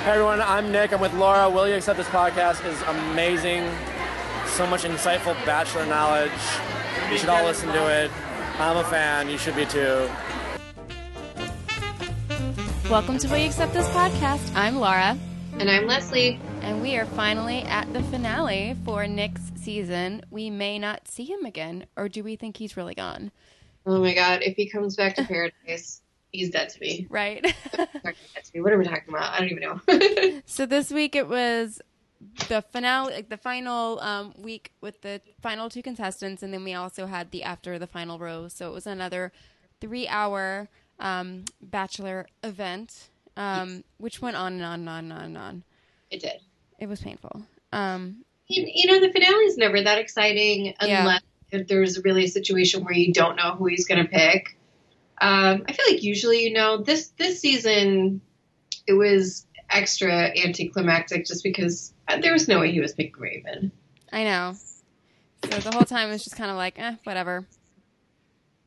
Hey everyone, I'm Nick. I'm with Laura. Will you accept this podcast? is amazing. So much insightful bachelor knowledge. You should all listen to it. I'm a fan. You should be too. Welcome to Will You Accept This podcast. I'm Laura, And I'm Leslie. and we are finally at the finale for Nick's season. We may not see him again, or do we think he's really gone? Oh my god, if he comes back to paradise, he's dead to me. Right? Me. What are we talking about? I don't even know. so this week it was the finale, like the final um, week with the final two contestants, and then we also had the after the final rose. So it was another three-hour um, bachelor event, um, which went on and on and on and on and on. it did. It was painful. Um, You, you know, the finale is never that exciting Yeah. unless if there's really a situation where you don't know who he's going to pick. Um, I feel like usually you know this this season it was extra anticlimactic just because uh, there was no way he was picking Raven. I know. So the whole time it was just kind of like, eh, whatever.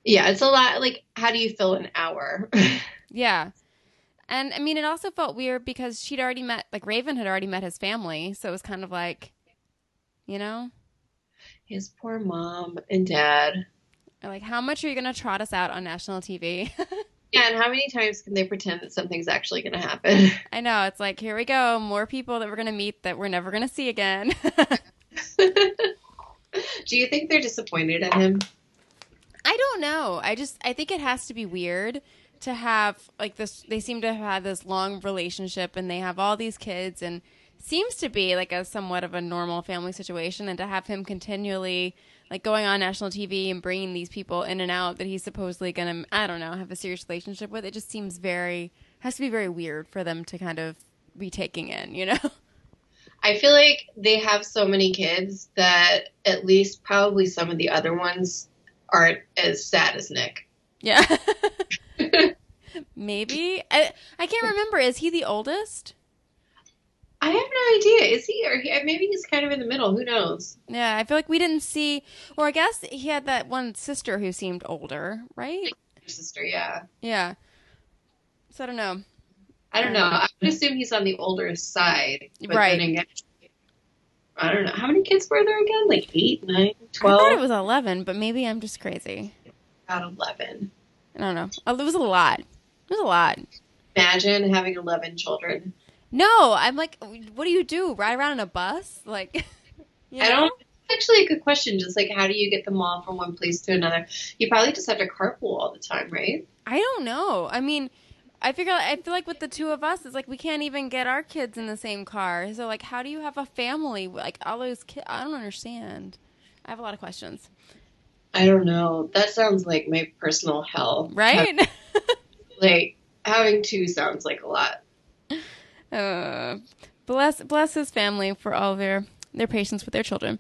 Yeah, it's a lot. Like, how do you fill an hour? Yeah. And I mean, it also felt weird because she'd already met, like, Raven had already met his family. So it was kind of like, you know, His poor mom and dad. Like, how much are you going to trot us out on national TV? Yeah, and how many times can they pretend that something's actually going to happen? I know. It's like, here we go. More people that we're going to meet that we're never going to see again. Do you think they're disappointed at him? I don't know. I just, I think it has to be weird to have, like, this. They seem to have had this long relationship and they have all these kids and seems to be like a somewhat of a normal family situation and to have him continually like going on national TV and bringing these people in and out that he's supposedly going to I don't know have a serious relationship with it just seems very has to be very weird for them to kind of be taking in you know? I feel like they have so many kids that at least probably some of the other ones aren't as sad as Nick. yeah. Maybe? I, I can't remember. Is he the oldest I have no idea. Is he or he, maybe he's kind of in the middle? Who knows? yeah I feel like we didn't see or I guess he had that one sister who seemed older right sister, yeah. yeah so I don't know I don't know. I would assume he's on the older side. Right. Again, I don't know. How many kids were there again? Like eight, nine, twelve? I thought it was 11 but maybe I'm just crazy about eleven. I don't know. Oh, It was a lot. It was a lot. Imagine having eleven children. No, I'm like, what do you do? Ride around in a bus? Like, you I don't. Actually a good question. Just like, how do you get them all from one place to another? You probably just have to carpool all the time, right? I don't know. I mean, I figure I feel like with the two of us, it's like we can't even get our kids in the same car. So like, how do you have a family like all those kids? I don't understand. I have a lot of questions. I don't know. That sounds like my personal hell. Right? Like having two sounds like a lot. uh, bless bless his family for all their their patience with their children.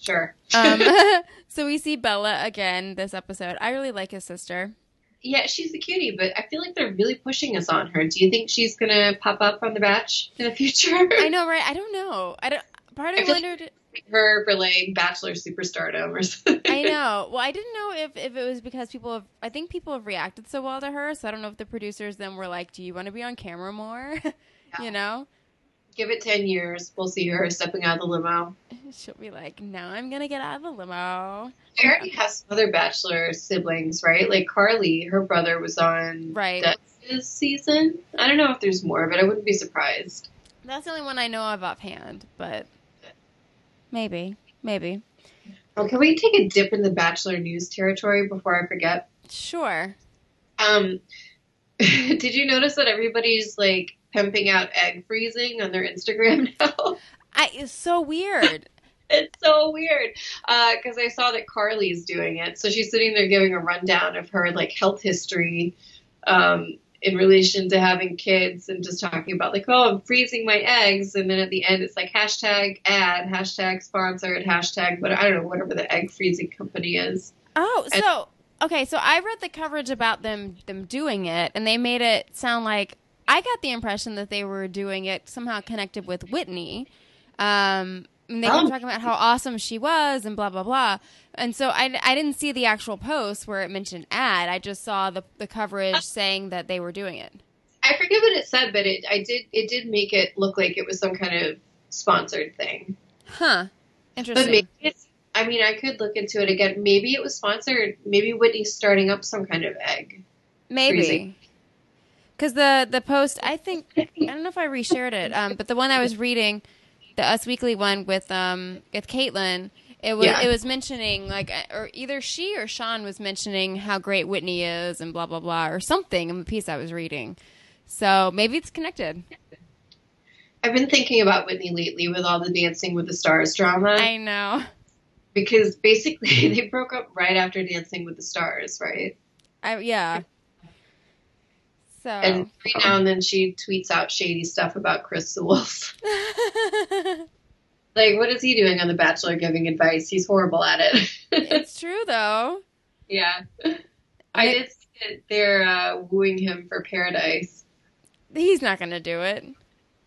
Sure. Um, so we see Bella again this episode. I really like his sister. Yeah, she's a cutie, but I feel like they're really pushing us on her. Do you think she's gonna pop up on the Batch in the future? I know, right? I don't know. I don't. Part of I me like- wondered. her for like Bachelor superstardom or something. I know. Well, I didn't know if, if it was because people have. I think people have reacted so well to her, so I don't know if the producers then were like, "Do you want to be on camera more?" You know, Give it ten years, we'll see her stepping out of the limo. she'll be like, "Now I'm gonna get out of the limo." She already has some other Bachelor siblings, right? Like Carly, her brother was on Right. this season. I don't know if there's more, but I wouldn't be surprised. That's the only one I know of offhand, but maybe, maybe, Oh, can we take a dip in the Bachelor news territory before I forget? sure. Um, did you notice that everybody's like pimping out egg freezing on their Instagram now? I it's so weird. it's so weird because I saw that Carly's doing it. So she's sitting there giving a rundown of her like health history um, in relation to having kids and just talking about like, oh, I'm freezing my eggs, and then at the end it's like hashtag ad, hashtag sponsored, hashtag, but I don't know whatever the egg freezing company is. Oh, And- so okay, so I read the coverage about them them doing it, and they made it sound like I got the impression that they were doing it somehow connected with Whitney. Um, and they Oh. kept talking about how awesome she was and blah blah blah. And so I, I didn't see the actual post where it mentioned ad. I just saw the the coverage saying that they were doing it. I forget what it said, but it I did it did make it look like it was some kind of sponsored thing. Huh. Interesting. But Interesting. maybe it's. I mean, I could look into it again. Maybe it was sponsored. Maybe Whitney's starting up some kind of egg. Maybe. freezing. Because the the post, I think I don't know if I reshared it, um, but the one I was reading, the Us Weekly one with um with Kaitlyn, it was Yeah. it was mentioning like, uh, or either she or Shawn was mentioning how great Whitney is and blah blah blah or something in the piece I was reading. So maybe it's connected. I've been thinking about Whitney lately with all the Dancing with the Stars drama I know. because basically they broke up right after Dancing with the Stars, right? I yeah. So And every now and then she tweets out shady stuff about Chris Soules. like, what is he doing on The Bachelor giving advice? He's horrible at it. it's true though. yeah. I did see that they're uh, wooing him for Paradise. He's not going to do it.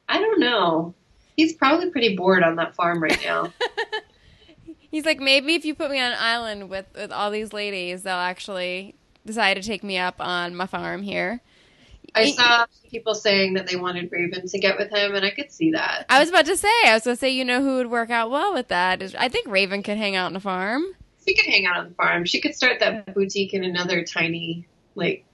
I don't know. He's probably pretty bored on that farm right now. He's like, maybe if you put me on an island with, with all these ladies, they'll actually decide to take me up on my farm here. I saw people saying that they wanted Raven to get with him, and I could see that. I was about to say, I was going to say, you know who would work out well with that? Is, I think Raven could hang out on a farm. She could hang out on the farm. She could start that boutique in another tiny, like,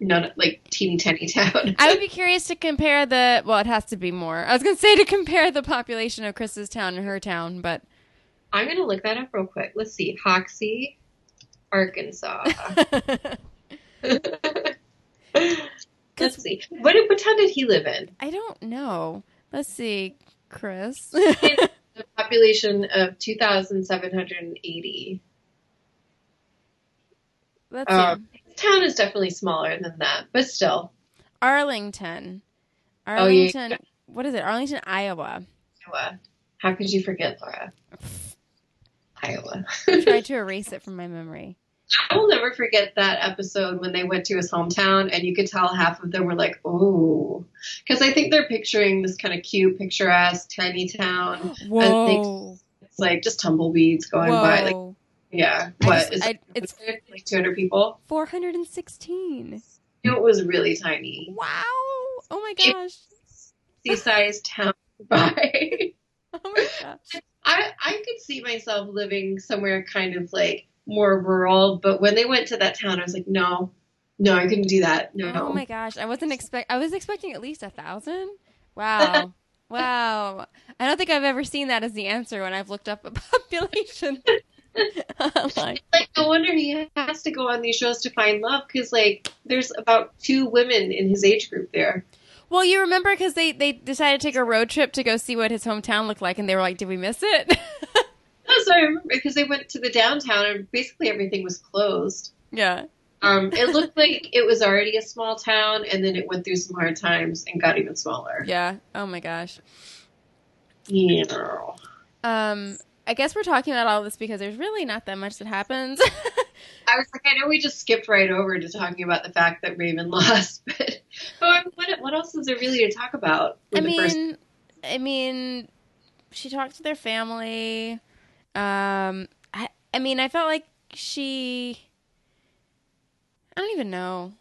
none, like teeny tiny town. I would be curious to compare the, well, it has to be more. I was going to say to compare the population of Chris's town and her town, but I'm gonna look that up real quick. Let's see, Hoxie, Arkansas. Let's see. What what town did he live in? I don't know. Let's see, Chris. The population of two thousand seven hundred and eighty. Let's see. Um, town is definitely smaller than that, but still. Arlington. Oh, yeah. Arlington. What is it? Arlington, Iowa. Iowa. How could you forget, Laura? Iowa. I tried to erase it from my memory. I will never forget that episode when they went to his hometown, and you could tell half of them were like, "Ooh," because I think they're picturing this kind of cute, picturesque, tiny town. Whoa. It's like just tumbleweeds going by. Like, Whoa. yeah, I what just- is I- it? it's like 200 people. 416. It was really tiny, Wow. Oh my gosh. sea-sized town. By Oh my gosh. I, I could see myself living somewhere kind of like more rural, but when they went to that town, I was like, no, no, I couldn't do that. No, Oh my gosh. I wasn't expect I was expecting at least a thousand. Wow. wow. I don't think I've ever seen that as the answer when I've looked up a population. like no wonder he has to go on these shows to find love because like there's about two women in his age group there. Well, you remember because they, they decided to take a road trip to go see what his hometown looked like, and they were like, "Did we miss it?" Oh, so I remember because they went to the downtown and basically everything was closed. yeah. Um, it looked like it was already a small town, and then it went through some hard times and got even smaller. Yeah. Oh my gosh. Know. Um, I guess we're talking about all this because there's really not that much that happens. I was like, I know we just skipped right over to talking about the fact that Raven lost, but, but what what else is there really to talk about? I mean, first- I mean, she talked to their family. Um, I, I mean, I felt like she. I don't even know.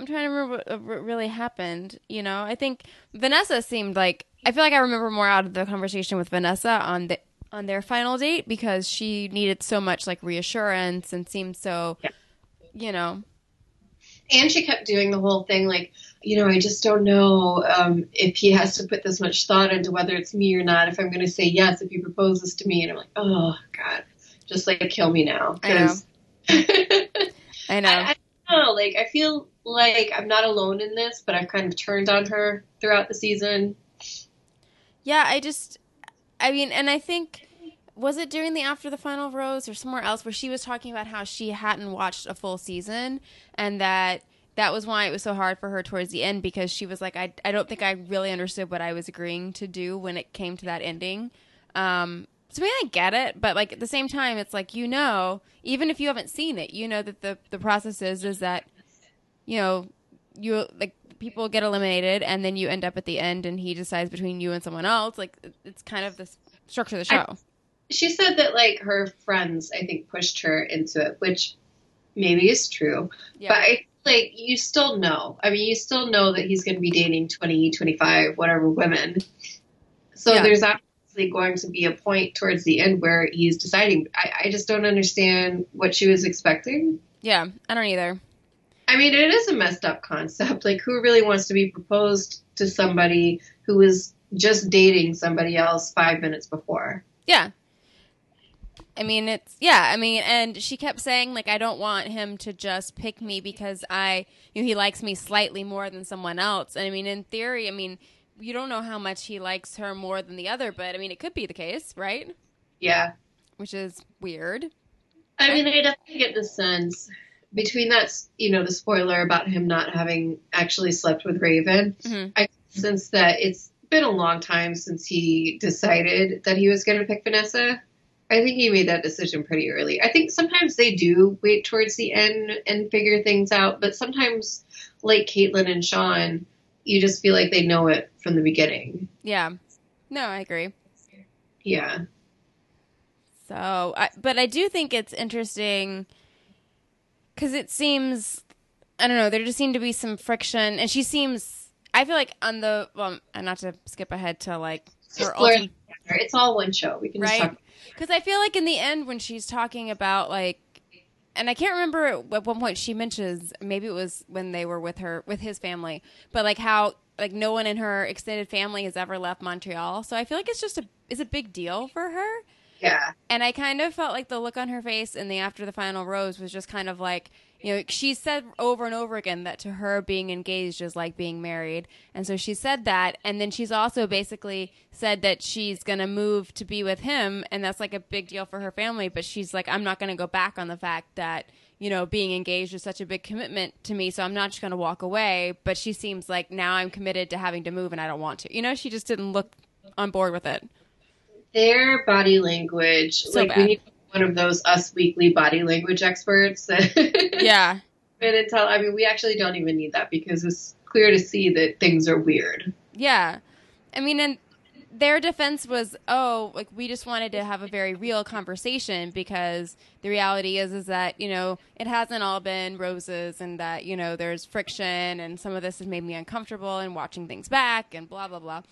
I'm trying to remember what, what really happened. You know, I think Vanessa seemed like I feel like I remember more out of the conversation with Vanessa on the on their final date because she needed so much like reassurance and seemed so, Yeah. you know, and she kept doing the whole thing like, you know, I just don't know um, if he has to put this much thought into whether it's me or not. If I'm going to say yes, if he proposes to me, and I'm like, oh god, just like kill me now. I know. I know. I, I don't know. Like, I feel like I'm not alone in this, but I've kind of turned on her throughout the season. Yeah, I just, I mean, and I think, was it during the After the Final Rose or somewhere else where she was talking about how she hadn't watched a full season and that that was why it was so hard for her towards the end because she was like, I, I don't think I really understood what I was agreeing to do when it came to that ending. Um, so I mean, I get it, but like at the same time, it's like, you know, even if you haven't seen it, you know that the, the process is, is that, you know, you like people get eliminated and then you end up at the end and he decides between you and someone else like it's kind of the structure of the show She said that like her friends, I think, pushed her into it, which maybe is true. yeah But I like you still know. I mean, you still know that he's going to be dating 20, 25, whatever women. So Yeah. there's obviously going to be a point towards the end where he's deciding. I, I just don't understand what she was expecting. Yeah, I don't either. I mean, it is a messed up concept. Like, who really wants to be proposed to somebody who is just dating somebody else five minutes before? Yeah. I mean, it's yeah. I mean, and she kept saying like, I don't want him to just pick me because I, you know, he likes me slightly more than someone else. And I mean, in theory, I mean, you don't know how much he likes her more than the other, but I mean, it could be the case, right? Yeah. Which is weird. I mean, I definitely get the sense between that, you know, the spoiler about him not having actually slept with Raven. Mhm. I sense that it's been a long time since he decided that he was going to pick Vanessa. I think he made that decision pretty early. I think sometimes they do wait towards the end and figure things out, but sometimes, like Kaitlyn and Shawn, you just feel like they know it from the beginning. Yeah. No, I agree. Yeah. So, I, but I do think it's interesting because it seems, I don't know, there just seemed to be some friction, and she seems, I feel like on the, well, and not to skip ahead to like her ultimate. It's all one show. We can just right? talk. Because I feel like in the end, when she's talking about like, and I can't remember at one point she mentions maybe it was when they were with her with his family, but like how like no one in her extended family has ever left Montreal, so I feel like it's just a is a big deal for her. Yeah. And I kind of felt like the look on her face in the after the final rose was just kind of like, you know, she said over and over again that to her being engaged is like being married. And so she said that. And then she's also basically said that she's going to move to be with him. And that's like a big deal for her family. But she's like, I'm not going to go back on the fact that, you know, being engaged is such a big commitment to me. So I'm not just going to walk away. But she seems like now I'm committed to having to move and I don't want to. You know, she just didn't look on board with it. their body language So like bad. we need one of those us weekly body language experts that Yeah. and tell i mean we actually don't even need that because it's clear to see that things are weird Yeah. I mean, and their defense was, oh, like we just wanted to have a very real conversation because the reality is, is that, you know, it hasn't all been roses and that, you know, there's friction and some of this has made me uncomfortable and watching things back and blah, blah, blah.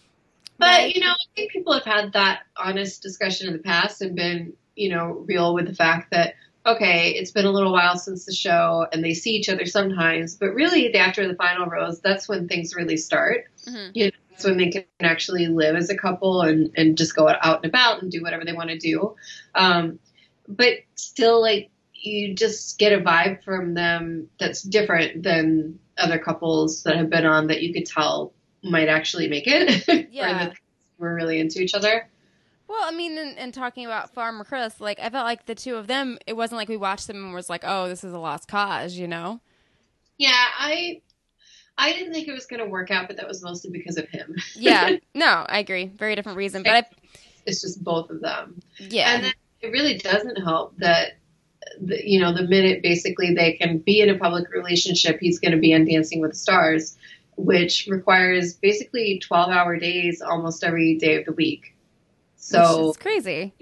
but you know i think people have had that honest discussion in the past and been you know real with the fact that okay it's been a little while since the show and they see each other sometimes but really after the final rose that's when things really start Mhm. you know that's when they can actually live as a couple and and just go out and about and do whatever they want to do um but still like you just get a vibe from them that's different than other couples that have been on that you could tell might actually make it or Yeah. that we're really into each other Well, I mean, and, and talking about Farmer Chris, like, I felt like the two of them, it wasn't like we watched them and was like, oh, this is a lost cause, you know? yeah i i didn't think it was going to work out but that was mostly because of him Yeah. no, I agree. Very different reason. But I, it's just both of them yeah. And then it really doesn't help that, the, you know, the minute basically they can be in a public relationship, he's going to be on Dancing with the Stars, which requires basically 12 hour days almost every day of the week. So, it's crazy.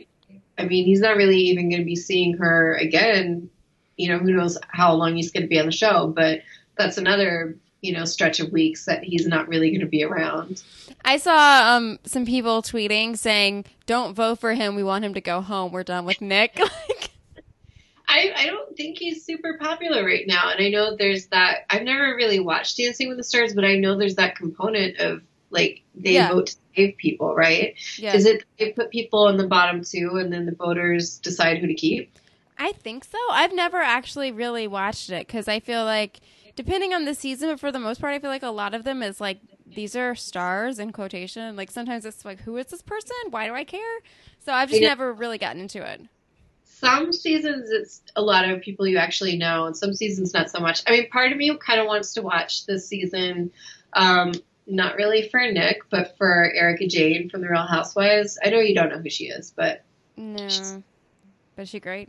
I mean, he's not really even going to be seeing her again. You know, who knows how long he's going to be on the show, but that's another, you know, stretch of weeks that he's not really going to be around. I saw um, some people tweeting saying, "Don't vote for him. We want him to go home. We're done with Nick." like, I, I don't think he's super popular right now. And I know there's that. I've never really watched Dancing with the Stars, but I know there's that component of like they Yeah. vote to save people, right? yeah, Is it they put people on the bottom two and then the voters decide who to keep? I think so. I've never actually really watched it because I feel like, depending on the season, but for the most part, I feel like a lot of them is like these are stars in quotation. Like sometimes it's like, who is this person? Why do I care? So I've just never really gotten into it. Some seasons it's a lot of people you actually know, and some seasons not so much. I mean, part of me kind of wants to watch this season. Um, not really for Nick, but for Erika Jayne from The Real Housewives. I know you don't know who she is, but No, but is she great?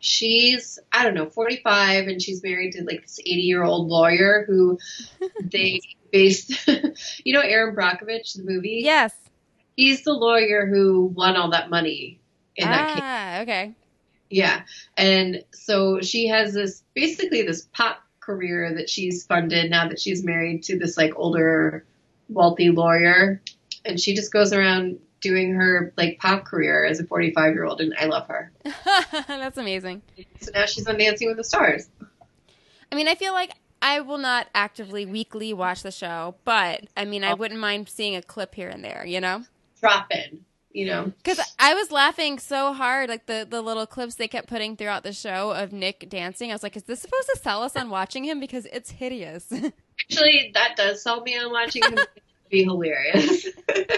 she's I don't know 45 and she's married to like this 80 year old lawyer who they based you know Erin Brockovich the movie Yes. he's the lawyer who won all that money in that case ah, okay. yeah and so she has this basically this pop career that she's funded now that she's married to this like older, wealthy lawyer, and she just goes around doing her like pop career as a 45 year old, and I love her. That's amazing. So now she's on Dancing with the Stars. I mean, I feel like I will not actively weekly watch the show, but I mean, I oh. wouldn't mind seeing a clip here and there, you know? Drop in, you know. Because I was laughing so hard, like the, the little clips they kept putting throughout the show of Nick dancing. I was like, is this supposed to sell us on watching him? Because it's hideous. Actually, that does sell me on watching him. be hilarious.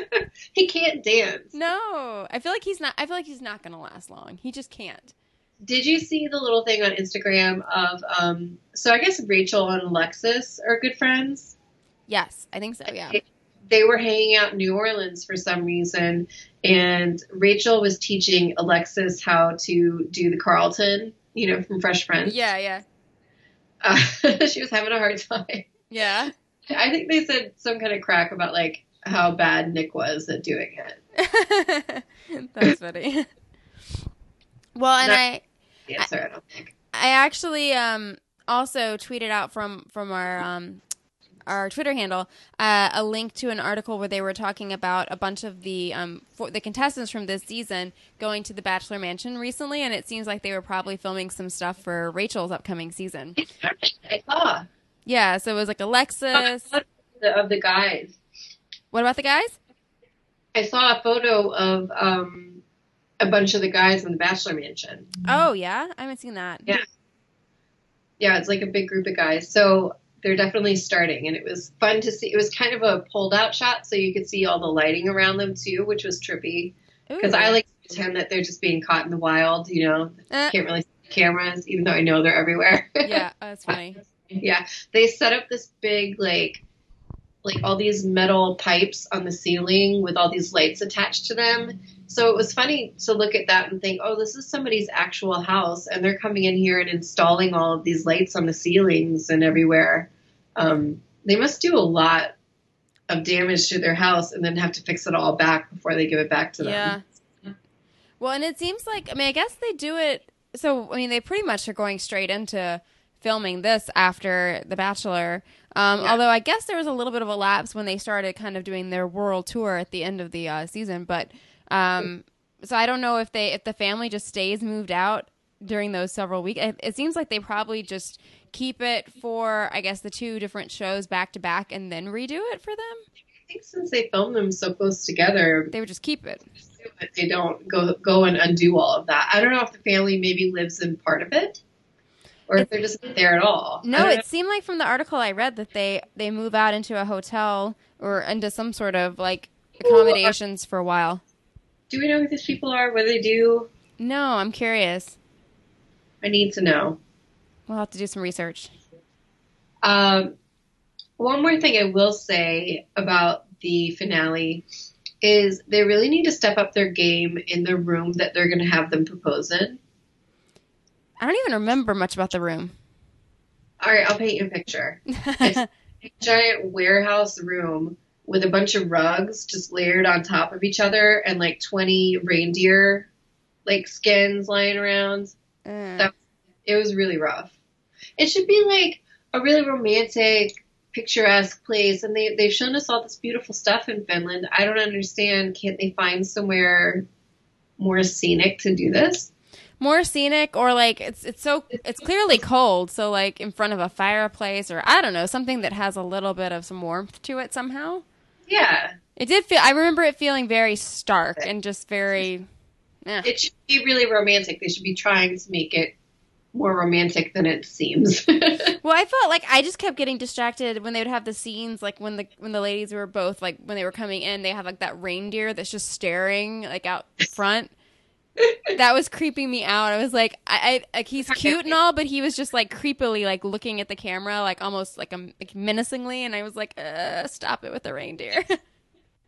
he can't dance. no, I feel like he's not. I feel like he's not going to last long. He just can't. Did you see the little thing on Instagram of um so I guess Rachel and Alexis are good friends? Yes, I think so. Yeah. They were hanging out in New Orleans for some reason and Rachel was teaching Alexis how to do the Carlton, you know, from Fresh Prince. Yeah, yeah, Uh, she was having a hard time. yeah. I think they said some kind of crack about like how bad Nick was at doing it. That's funny. Well, and No. I answer, I don't think. I actually um also tweeted out from from our um our Twitter handle uh, a link to an article where they were talking about a bunch of the um for the contestants from this season going to the Bachelor Mansion recently, and it seems like they were probably filming some stuff for Rachel's upcoming season. I saw Yeah, so it was like Alexis. the, of the guys. What about the guys? I saw a photo of um, a bunch of the guys in the Bachelor Mansion. Oh yeah, I haven't seen that. Yeah. Yeah, it's like a big group of guys. So they're definitely starting, and it was fun to see. It was kind of a pulled out shot, so you could see all the lighting around them too, which was trippy. Because I like to pretend that they're just being caught in the wild. You know, Uh, can't really see the cameras, even though I know they're everywhere. yeah, that's funny. Yeah, they set up this big like like all these metal pipes on the ceiling with all these lights attached to them. So it was funny to look at that and think, "Oh, this is somebody's actual house and they're coming in here and installing all of these lights on the ceilings and everywhere." Um, they must do a lot of damage to their house and then have to fix it all back before they give it back to them. Yeah. Well, and it seems like I mean, I guess they do it. So I mean, they pretty much are going straight into filming this after The Bachelor. Um, Yeah. Although I guess there was a little bit of a lapse when they started kind of doing their world tour at the end of the uh, season. But um, so I don't know if they if the family just stays moved out during those several weeks. It, it seems like they probably just keep it for I guess the two different shows back to back and then redo it for them. I think since they filmed them so close together, They would just keep it. they don't go go and undo all of that. I don't know if the family maybe lives in part of it, or if they're just not there at all. No, it seemed like from the article I read that they they move out into a hotel or into some sort of like uh, accommodations for a while. do we know who these people are? What do they do? No, I'm curious. I need to know. We'll have to do some research. Um, one more thing I will say about the finale is they really need to step up their game in the room that they're going to have them propose in. I don't even remember much about the room. All right, I'll paint you a picture. It's a giant warehouse room with a bunch of rugs just layered on top of each other and like 20 reindeer like skins lying around. Uh, That- It was really rough. It should be like a really romantic, picturesque place and they they've shown us all this beautiful stuff in Finland. I don't understand. Can't they find somewhere more scenic to do this? more scenic or like it's it's so it's clearly cold, so like in front of a fireplace or I don't know, something that has a little bit of some warmth to it somehow. Yeah. It did feel I remember it feeling very stark and just very eh. It should be really romantic. They should be trying to make it more romantic than it seems. Well, I felt like I just kept getting distracted when they would have the scenes, like when the when the ladies were both like when they were coming in, they have like that reindeer that's just staring like out front. that was creeping me out. I was like, I, I like he's cute and all, but he was just like creepily like looking at the camera, like almost like um like menacingly, and I was like, uh, stop it with the reindeer.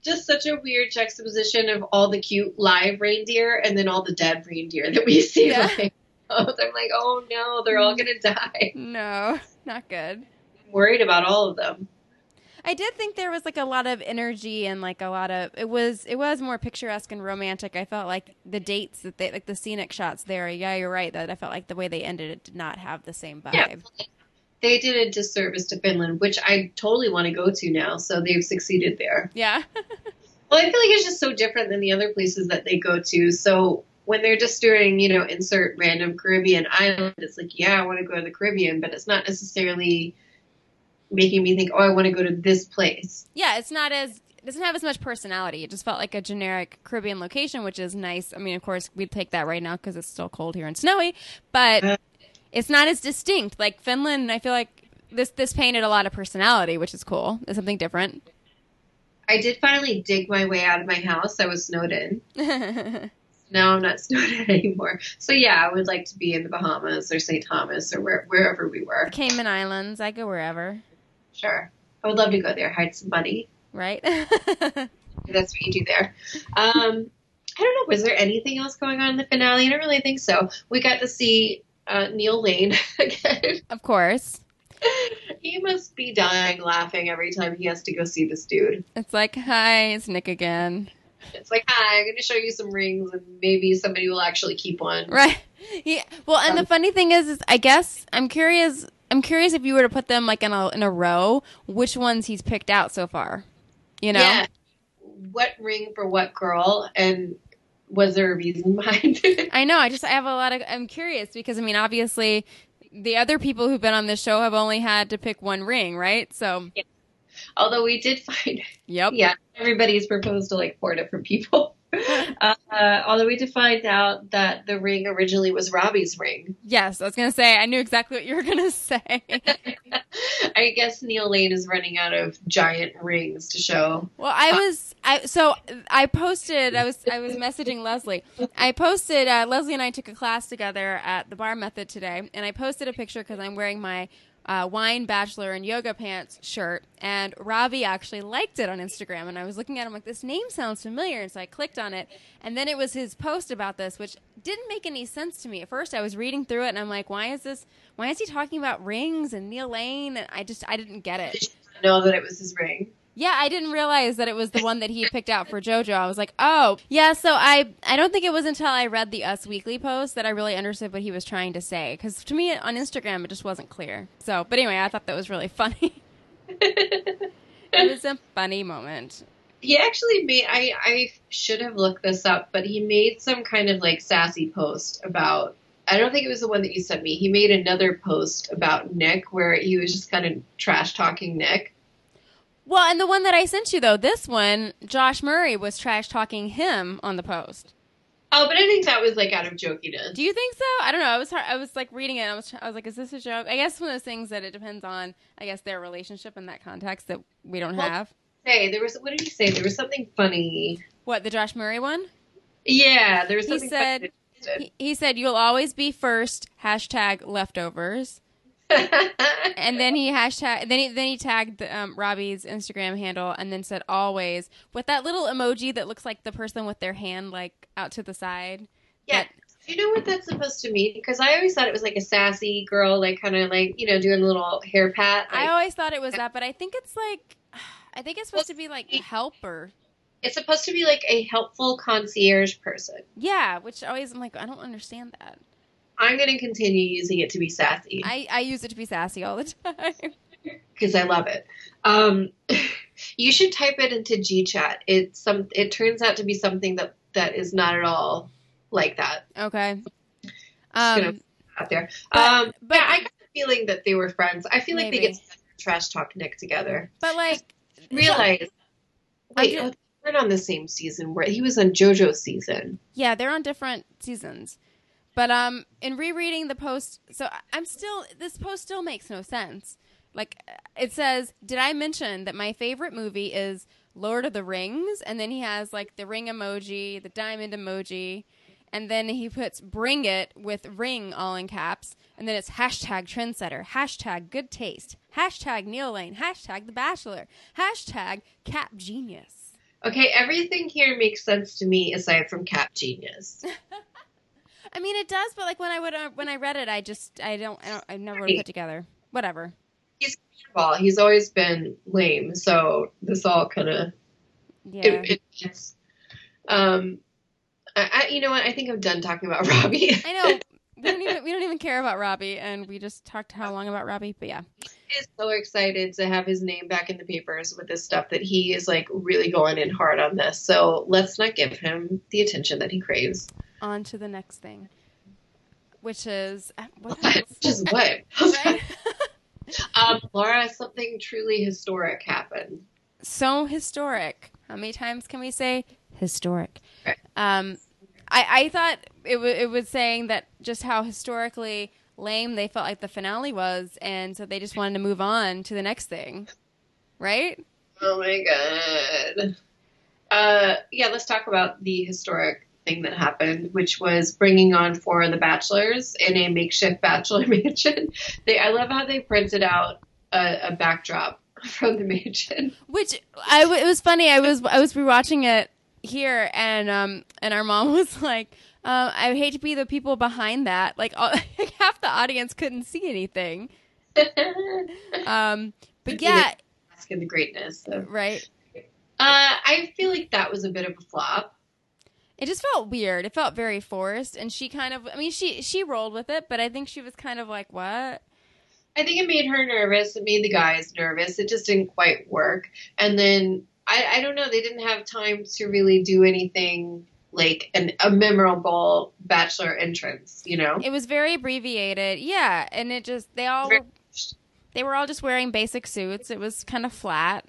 Just such a weird juxtaposition of all the cute live reindeer and then all the dead reindeer that we see. Yeah. Like, I'm like, oh no, they're all gonna die. no, not good. I'm worried about all of them. I did think there was like a lot of energy and like a lot of it was it was more picturesque and romantic. I felt like the dates that they like the scenic shots there. Yeah, you're right that I felt like the way they ended it did not have the same vibe. Yeah. they did a disservice to Finland, which I totally want to go to now. So they've succeeded there. Yeah. Well, I feel like it's just so different than the other places that they go to. So when they're just doing, you know, insert random Caribbean island, it's like, yeah, I want to go to the Caribbean, but it's not necessarily making me think, oh, I want to go to this place. yeah, it's not as it doesn't have as much personality. It just felt like a generic Caribbean location, which is nice. I mean, of course, we'd take that right now because it's still cold here and snowy, but Uh. it's not as distinct. Like Finland, I feel like this this painted a lot of personality, which is cool. It's something different. I did finally dig my way out of my house. I was snowed in. Now I'm not snowed in anymore. So yeah, I would like to be in the Bahamas or St. Thomas or where, wherever we were. Cayman Islands, I go wherever, Sure. I would love to go there, hide some money. right? That's what you do there. Um, I don't know. Was there anything else going on in the finale? I don't really think so. We got to see uh, Neil Lane again. of course. he must be dying laughing every time he has to go see this dude. It's like, hi, it's Nick again. It's like, hi, I'm going to show you some rings, and maybe somebody will actually keep one. Right. Yeah. Well, and the um, funny thing is, is I guess I'm curious. I'm curious if you were to put them like in a in a row, which ones he's picked out so far. You know. Yeah. What ring for what girl? And was there a reason behind it? I know. I just I have a lot of. I'm curious because I mean, obviously, the other people who've been on this show have only had to pick one ring, right? So. Although we did find, Yep. yeah, everybody's proposed to like four different people. uh, although we did find out that the ring originally was Robbie's ring. Yes, I was gonna say. I knew exactly what you were gonna say. I guess Neil Lane is running out of giant rings to show. Well, I was I so I posted I was I was messaging Leslie. I posted uh, Leslie and I took a class together at the Bar Method today, and I posted a picture because I'm wearing my uh, wine bachelor and yoga pants shirt, and Robbie actually liked it on Instagram, and I was looking at him like this name sounds familiar, and so I clicked on it, and then it was his post about this, which didn't make any sense to me at first. I was reading through it, and I'm like, why is this? Why is he talking about rings and Neil Lane? And I just I didn't get it. Did you know that it was his ring? Yeah, I didn't realize that it was the one that he picked out for JoJo. I was like, oh, yeah. So I, I don't think it was until I read the Us Weekly post that I really understood what he was trying to say. Because to me on Instagram, it just wasn't clear. So, but anyway, I thought that was really funny. it was a funny moment. He actually made. I I should have looked this up, but he made some kind of like sassy post about. I don't think it was the one that you sent me. He made another post about Nick where he was just kind of trash talking Nick. Well, and the one that I sent you though, this one, Josh Murray was trash talking him on the post. Oh, but I think that was like out of jokiness. Do you think so? I don't know. I was hard, I was like reading it. And I was I was like, is this a joke? I guess one of those things that it depends on. I guess their relationship in that context that we don't Well, have. Hey, there was. What did he say? There was something funny. What the Josh Murray one? Yeah, there was He said-. He, he said you'll always be first. Hashtag leftovers. And then he hashtag then he then he tagged um, Robbie's Instagram handle and then said always with that little emoji that looks like the person with their hand like out to the side. yeah. Do you know what that's supposed to mean? Because I always thought it was like a sassy girl, like kind of like you know doing a little hair pat. I always thought it was that, but I think it's like I think it's supposed to be like help or It's supposed to be like a helpful concierge person. yeah, which always I'm like I don't understand that. I'm going to continue using it to be sassy I I use it to be sassy all the time. because I love it. Um, you should type it into GChat. It's some. It turns out to be something that that is not at all like that Okay. Um, out there. But- um, but- yeah, I got the feeling that they were friends. I feel like they get trash talk Nick together. but like Realize. Wait, ju- oh, they weren't on the same season. Where he was on JoJo's season. Yeah, they're on different seasons. But um, in rereading the post, so I'm still this post still makes no sense. Like it says, did I mention that my favorite movie is Lord of the Rings? And then he has like the ring emoji, the diamond emoji, and then he puts "bring it" with ring all in caps, and then it's hashtag trendsetter, hashtag good taste, hashtag Neil Lane, hashtag The Bachelor, hashtag Cap Genius. Okay, everything here makes sense to me aside from Cap Genius. I mean, it does, but like when I would uh, when I read it, I just I don't I don't I never Right. put together. Whatever. He's well, he's always been lame, so this all kind of Yeah. it, it, it's um I, I you know what I think I'm done talking about Robbie. I know. we don't even we don't even care about Robbie, and we just talked how long about Robbie. But yeah, is so excited to have his name back in the papers with this stuff that he is like really going in hard on this. So let's not give him the attention that he craves. On to the next thing, which is uh, what? Which is what? right? um, Laura, something truly historic happened. so historic. How many times can we say historic? Right. Um, I, I thought it, w- it was saying that just how historically lame they felt like the finale was, and so they just wanted to move on to the next thing, right? Oh my god. Uh, yeah, let's talk about the historic thing that happened, which was bringing on four of the bachelors in a makeshift bachelor mansion. They, I love how they printed out a, a backdrop from the mansion. Which I, it was funny. I was I was rewatching it here, and um and our mom was like, uh, "I hate to be the people behind that." Like, all, half the audience couldn't see anything. Um, but yeah, Asking the greatness. So. right. Uh, I feel like that was a bit of a flop. It just felt weird. It felt very forced, and she kind of. I mean, she she rolled with it, but I think she was kind of like, "What?" I think it made her nervous. It made the guys nervous. It just didn't quite work. And then I, I don't know. They didn't have time to really do anything like an, a memorable bachelor entrance. You know, It was very abbreviated, yeah, and it just they all were, they were all just wearing basic suits. It was kind of flat.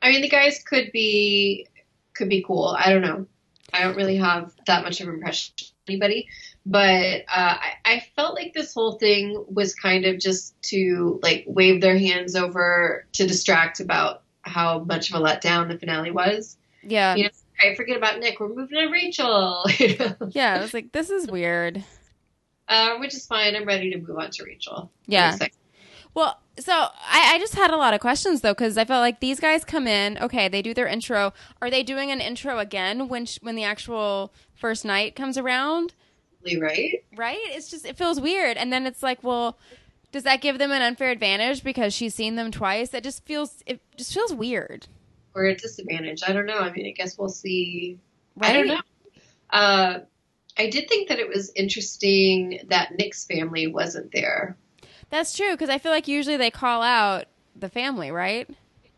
I mean, the guys could be could be cool. I don't know. I don't really have that much of an impression of anybody, but uh, I, I felt like this whole thing was kind of just to like wave their hands over to distract about how much of a letdown the finale was. Yeah, You know, I forget about Nick. We're moving on to Rachel, you know? yeah. I was like, "This is weird." uh, which is fine. I'm ready to move on to Rachel. Yeah. Like- Well, so I, I just had a lot of questions though because I felt like these guys come in, okay, they do their intro. Are they doing an intro again when sh- when the actual first night comes around? right? Right? It's just it feels weird, and then it's like, well, does that give them an unfair advantage because she's seen them twice? It just feels it just feels weird. Or a disadvantage. I don't know. I mean, I guess we'll see Right? I don't know. Uh, I did think that it was interesting that Nick's family wasn't there. That's true because I feel like usually they call out the family, right?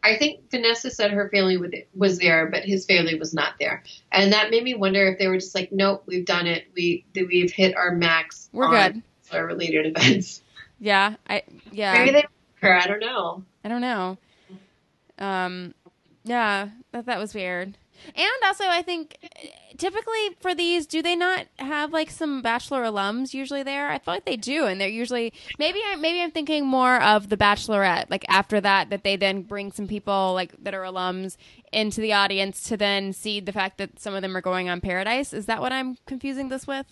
I think Vanessa said her family would- was there, but his family was not there, and that made me wonder if they were just like, "Nope, we've done it. We we've hit our max. We're on good. Our related events. Yeah, I yeah. Maybe they her. I don't know. I don't know. Um, yeah, that that was weird. And also, I think typically for these, do they not have like some Bachelor alums usually there? I feel like they do, and they're usually maybe I maybe I'm thinking more of the Bachelorette. Like after that, that they then bring some people like that are alums into the audience to then see the fact that some of them are going on Paradise. Is that what I'm confusing this with?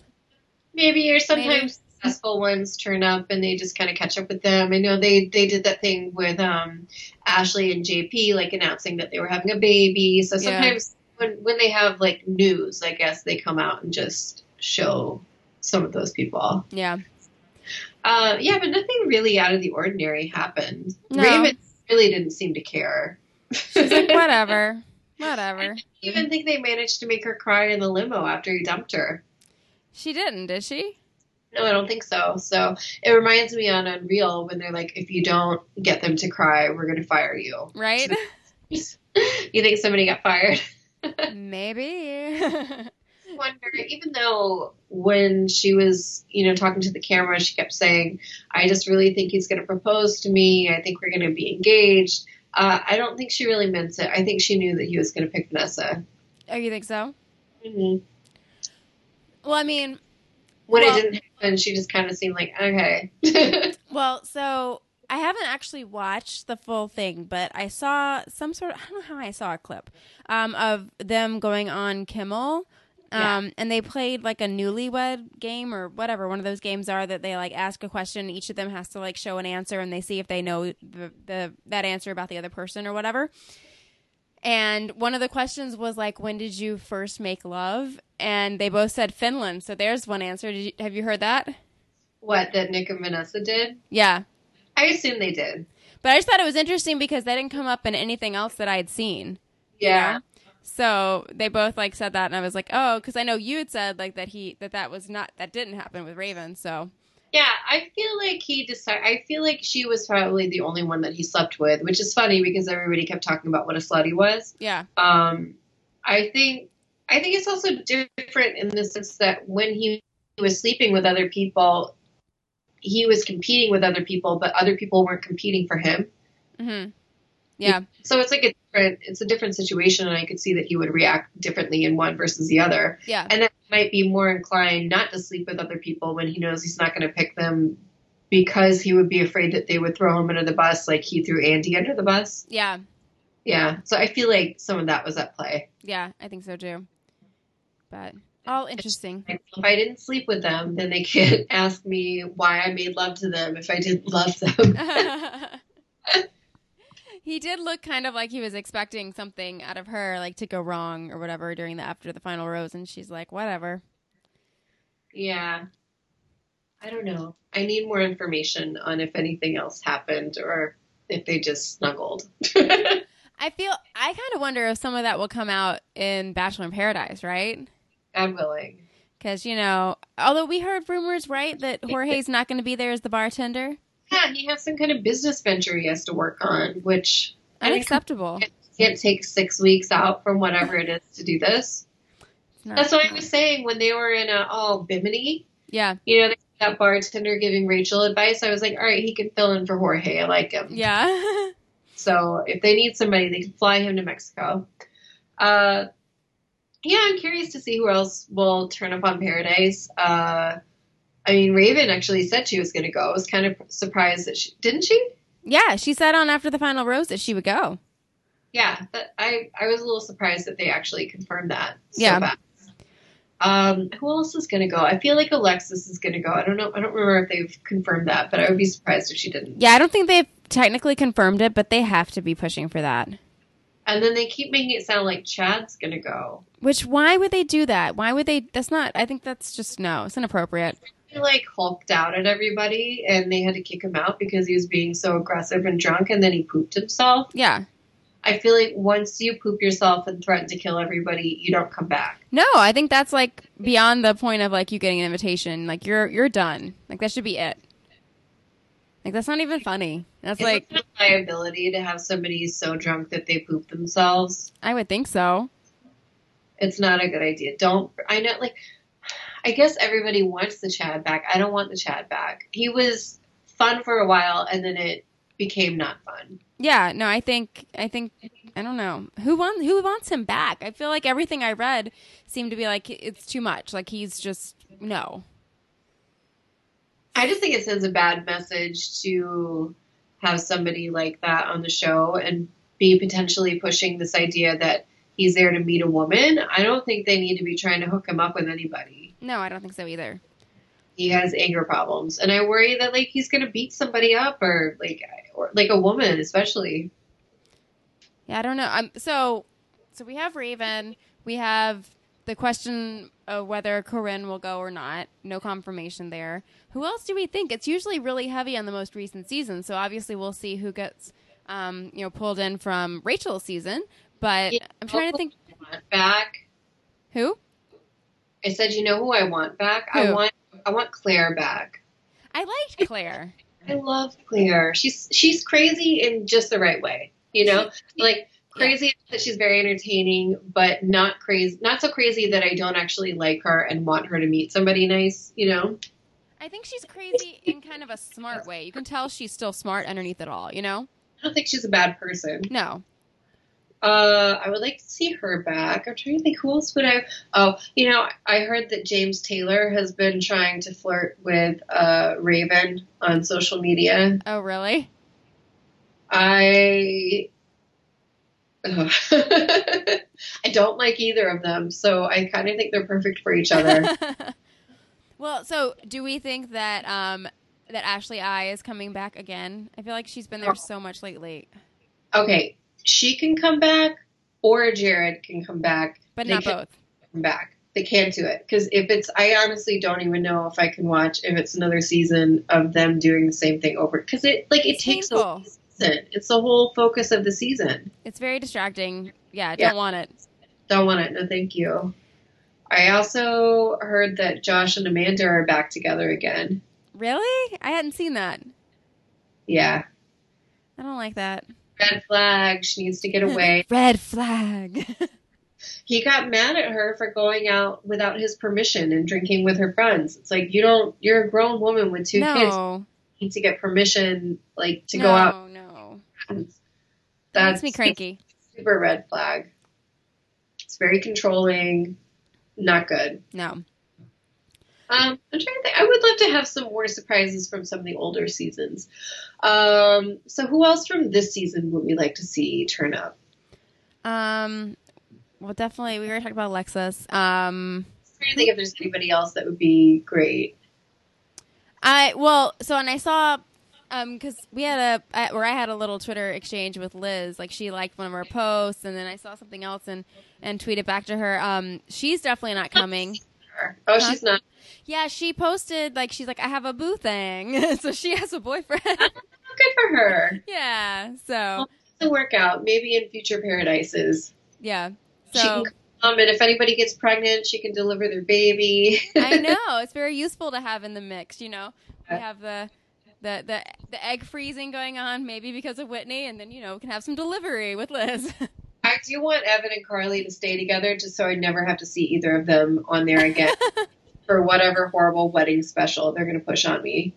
Maybe or sometimes. Successful ones turn up and they just kind of catch up with them. I know they they did that thing with um Ashley and JP, like announcing that they were having a baby. So Yeah. sometimes when when they have like news, I guess they come out and just show some of those people. Yeah. Uh, yeah, but nothing really out of the ordinary happened. No. Raven really didn't seem to care. She's like, whatever, whatever. I even think they managed to make her cry in the limo after he dumped her. She didn't, did she? No, I don't think so. So it reminds me on Unreal when they're like, if you don't get them to cry, we're going to fire you. Right? you think somebody got fired? Maybe. wonder, even though when she was, you know, talking to the camera, she kept saying, I just really think he's going to propose to me. I think we're going to be engaged. Uh, I don't think she really meant it. I think she knew that he was going to pick Vanessa. oh, you think so? Mm-hmm. Well, I mean, When Well- it didn't happen, she just kind of seemed like, okay. well, so I haven't actually watched the full thing, but I saw some sort of, I don't know how I saw a clip um, of them going on Kimmel. Yeah. Um, and they played like a newlywed game or whatever one of those games are that they like ask a question each of them has to like show an answer and they see if they know the, the that answer about the other person or whatever and one of the questions was like when did you first make love and they both said finland so there's one answer did you, have you heard that what, that Nick and Vanessa did? yeah I assume they did. But I just thought it was interesting because that didn't come up in anything else that I had seen. Yeah. So they both like said that, and I was like, oh, because I know you had said like that he that that was not that didn't happen with Raven. So Yeah, I feel like he decided. I feel like she was probably the only one that he slept with, which is funny because everybody kept talking about what a slut he was. yeah, Um, I think I think it's also different in the sense that when he was sleeping with other people, he was competing with other people, but other people weren't competing for him. hmm yeah, So it's like a different, it's a different situation, and I could see that he would react differently in one versus the other, yeah, and that might be more inclined not to sleep with other people when he knows he's not going to pick them because he would be afraid that they would throw him under the bus, like he threw Andy under the bus. yeah, Yeah, so I feel like some of that was at play. yeah. I think so too. But all interesting. If I didn't sleep with them, then they can't ask me why I made love to them if I didn't love them. he did look kind of like he was expecting something out of her, like to go wrong or whatever during the after the final rose, and she's like, whatever. yeah. I don't know. I need more information on if anything else happened or if they just snuggled. I feel I kind of wonder if some of that will come out in Bachelor in Paradise, right? I'm willing. Because you know, although we heard rumors, right, that Jorge's not going to be there as the bartender. Yeah, he has some kind of business venture he has to work on, which I mean, Unacceptable. can't take six weeks out from whatever it is to do this. That's what I was saying when they were in a, oh, Bimini. Yeah, You know, that bartender giving Rachel advice. I was like, all right, he can fill in for Jorge. I like him. yeah, So if they need somebody, they can fly him to Mexico. Uh, yeah, I'm curious to see who else will turn up on Paradise. Uh, I mean, Raven actually said she was going to go. I was kind of surprised that she didn't she. yeah. She said on after the final rose that she would go. Yeah, that, I I was a little surprised that they actually confirmed that. So Yeah. fast. Um, who else is going to go? I feel like Alexis is going to go. I don't know. I don't remember if they've confirmed that, but I would be surprised if she didn't. Yeah, I don't think they've technically confirmed it, but they have to be pushing for that. And then they keep making it sound like Chad's going to go. Which why would they do that? Why would they? That's not. I think that's just no. It's inappropriate. He like hulked out at everybody, and they had to kick him out because he was being so aggressive and drunk, and then he pooped himself. Yeah. I feel like once you poop yourself and threaten to kill everybody, you don't come back. No, I think that's like beyond the point of like you getting an invitation. Like you're you're done. Like that should be it. Like that's not even funny. That's like a liability to have somebody so drunk that they poop themselves? I would think so. It's not a good idea. Don't. I know, like, I guess everybody wants the Chad back. I don't want the Chad back. He was fun for a while, and then it became not fun. Yeah, no, I think I think I don't know who wants who wants him back. I feel like everything I read seemed to be like it's too much. Like he's just no. I just think it sends a bad message to have somebody like that on the show and be potentially pushing this idea that he's there to meet a woman. I don't think they need to be trying to hook him up with anybody. No, I don't think so either. He has anger problems, and I worry that like he's going to beat somebody up or like or like a woman, especially. Yeah, I don't know. Um, so, so we have Raven. We have the question of whether Corinne will go or not. No confirmation there. Who else do we think? It's usually really heavy on the most recent season. So obviously we'll see who gets, um, you know, pulled in from Rachel's season. But Yeah. I'm trying to think back. who. I said, you know who I want back? I want I want Claire back. I liked Claire. I love Claire. She's she's crazy in just the right way. You know, like crazy that she's very entertaining, but not crazy, not so crazy that I don't actually like her and want her to meet somebody nice. You know, I think she's crazy in kind of a smart way. You can tell she's still smart underneath it all. You know? I don't think she's a bad person. No. Uh, I would like to see her back. I'm trying to think who else would I. Oh, you know, I heard that James Taylor has been trying to flirt with uh, Raven on social media. Oh, really? I Ugh. I don't like either of them, so I kind of think they're perfect for each other. well, so do we think that um that Ashley I is coming back again? I feel like she's been there so much lately, okay, she can come back, or Jared can come back, but They not both. come back. They can't do it because if it's, I honestly don't even know if I can watch if it's another season of them doing the same thing over because it like it It's takes painful. whole season. It's the whole focus of the season. It's very distracting. Yeah, Yeah. don't want it. Don't want it. No, thank you. I also heard that Josh and Amanda are back together again. Really? I hadn't seen that. Yeah. I don't like that. Red flag. She needs to get away. Red flag. he got mad at her for going out without his permission and drinking with her friends. It's like you don't. You're a grown woman with two kids. You need to get permission, like to no, go out. No. That's That makes me cranky. super red flag. It's very controlling. Not good. No. Um, I'm trying to think. I would love to have some more surprises from some of the older seasons. Um, so who else from this season would we like to see turn up? Um. Well, definitely. We already talked about Alexis. Um. I'm trying to think if there's anybody else that would be great. I well, so and I saw, um, because we had a I, where I had a little Twitter exchange with Liz. Like she liked one of our posts, and then I saw something else and and tweeted back to her. Um, she's definitely not coming. Oh, Huh? she's not. Yeah, she posted like she's like I have a boo thing, so she has a boyfriend. Oh, good for her. yeah, so To work out. Maybe in future paradises. yeah, she so can come, and if anybody gets pregnant, she can deliver their baby. I know it's very useful to have in the mix. You know, we have the. The, the the egg freezing going on maybe because of Whitney and then you know we can have some delivery with Liz. I do want Evan and Carly to stay together just so I never have to see either of them on there again for whatever horrible wedding special they're going to push on me.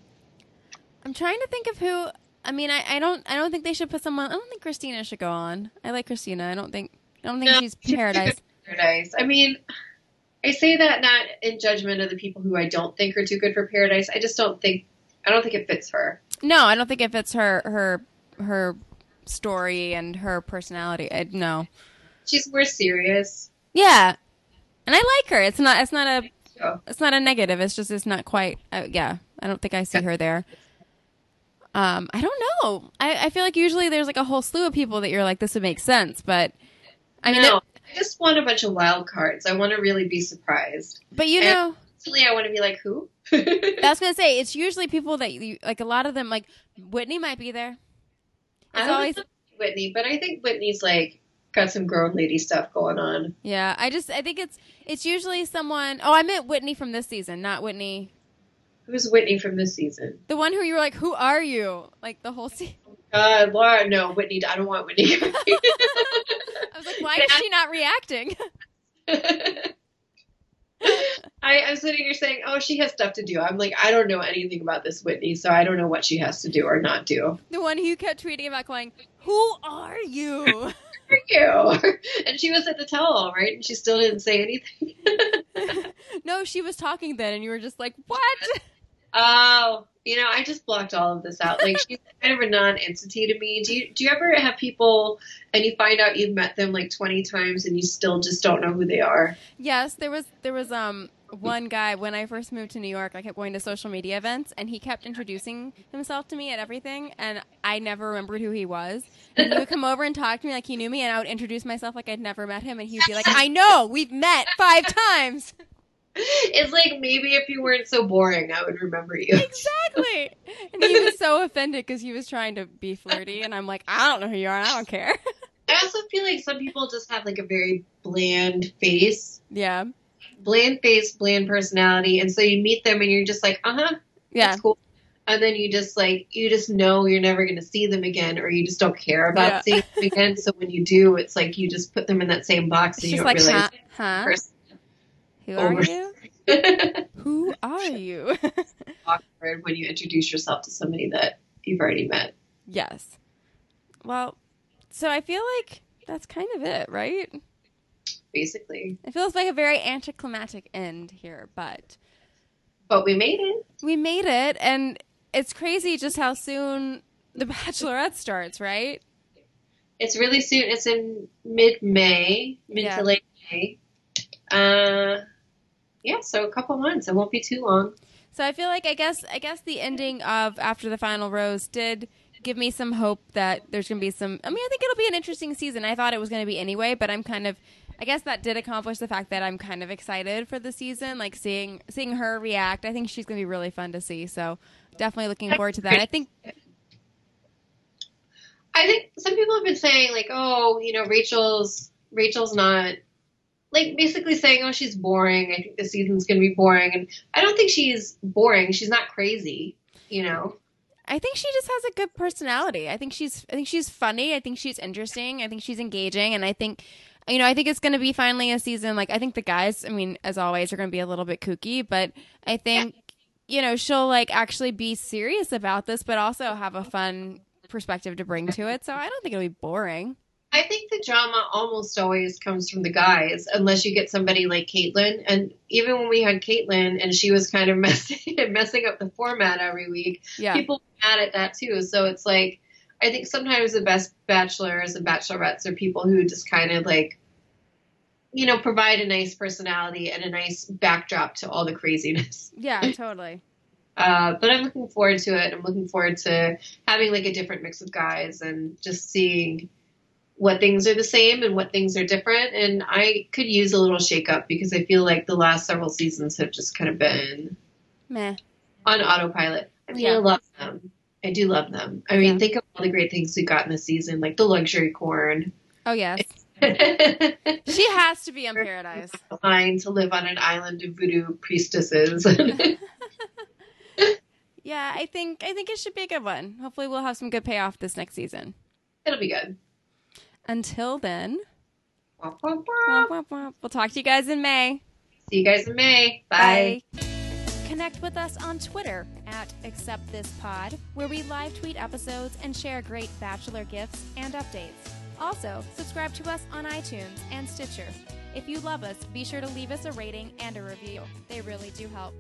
I'm trying to think of who. I mean, I, I don't. I don't think they should put someone. I don't think Kristina should go on. I like Kristina. I don't think. I don't think No, she's she's paradise. Paradise. I mean, I say that not in judgment of the people who I don't think are too good for Paradise. I just don't think I don't think it fits her. No, I don't think it fits her her her story and her personality. I, no. She's more serious. Yeah, and I like her. It's not. It's not a. So, It's not a negative. It's just. It's not quite. Uh, yeah, I don't think I see her there. Um, I don't know. I, I feel like usually there's like a whole slew of people that you're like this would make sense, but I mean, no, it- I just want a bunch of wild cards. I want to really be surprised. but you know. Actually, I want to be like who? I was gonna say it's usually people that you like. A lot of them, like Whitney, might be there. I It's always Whitney, but I think Whitney's like got some grown lady stuff going on. yeah. I just I think it's it's usually someone. Oh, I meant Whitney from this season, not Whitney, Who's Whitney from this season? the one who you were like, who are you? Like the whole season. Uh, Laura, no, Whitney. I don't want Whitney. I was like, why is she not reacting? I, I'm sitting here saying, "Oh, she has stuff to do." I'm like, I don't know anything about this Whitney, so I don't know what she has to do or not do. the one who kept tweeting about going, who are you? Who are you. And she was at the tell-all, right? And she still didn't say anything. no, she was talking then, and you were just like, what? Oh, you know, I just blocked all of this out. Like she's kind of a non-entity to me. Do you do you ever have people and you find out you've met them like 20 times and you still just don't know who they are? Yes, there was there was um one guy when I first moved to New York. I kept going to social media events, and he kept introducing himself to me at everything, and I never remembered who he was. And he would come over and talk to me like he knew me, and I would introduce myself like I'd never met him, and he'd be like, "I know, we've met five times." It's like maybe if you weren't so boring, I would remember you. exactly. And he was so offended because he was trying to be flirty, and I'm like, "I don't know who you are, and I don't care." I also feel like some people just have like a very bland face, yeah, bland face, bland personality, and so you meet them and you're just like, uh huh, yeah, that's cool. And then you just like you just know you're never going to see them again, or you just don't care about Yeah. seeing them again. So when you do, it's like you just put them in that same box It's and you don't like, realize. huh? huh? Who are you? Who are you? awkward when you introduce yourself to somebody that you've already met. Yes. Well, so I feel like that's kind of it, right? Basically, It feels like a very anticlimactic end here, but but we made it. we made it, and it's crazy just how soon The Bachelorette starts, right? It's really soon. It's in mid May, mid Yeah. to late May. Uh, yeah, so a couple months. It won't be too long. So I feel like I guess I guess the ending of After the Final Rose did give me some hope that there's going to be some. I mean, I think it'll be an interesting season. I thought it was going to be anyway, but I'm kind of. I guess that did accomplish the fact that I'm kind of excited for the season, like seeing seeing her react. I think she's going to be really fun to see. So definitely looking forward to that. I think I think some people have been saying like, oh, you know, Rachel's Rachel's not like basically saying, "Oh, she's boring. I think the season's going to be boring." And I don't think she's boring. She's not crazy, you know. I think she just has a good personality. I think she's I think she's funny. I think she's interesting. I think she's engaging and I think you know, I think it's going to be finally a season like I think the guys, I mean, as always are going to be a little bit kooky, but I think yeah. you know, she'll like actually be serious about this but also have a fun perspective to bring to it. So I don't think it'll be boring. I think the drama almost always comes from the guys, unless you get somebody like Kaitlyn. And even when we had Kaitlyn and she was kind of messing messing up the format every week, yeah. people were mad at that too. So it's like I think sometimes the best bachelors and bachelorettes are people who just kind of like you know provide a nice personality and a nice backdrop to all the craziness. Yeah, totally. Uh, but I'm looking forward to it. I'm looking forward to having like a different mix of guys and just seeing what things are the same and what things are different. And I could use a little shakeup because I feel like the last several seasons have just kind of been meh on autopilot. I mean, yeah. I love them. I do love them. I mean, yeah. think of all the great things we got in this season, like the luxury corn. Oh yes. she has to be in Paradise. Fine to live on an island of voodoo priestesses. yeah, I think I think it should be a good one. Hopefully, we'll have some good payoff this next season. It'll be good. Until then, womp, womp, womp. we'll talk to you guys in May. See you guys in May. Bye. Bye. Connect with us on Twitter at AcceptThisPod, where we live tweet episodes and share great Bachelor gifts and updates. Also, subscribe to us on iTunes and Stitcher. If you love us, be sure to leave us a rating and a review. They really do help.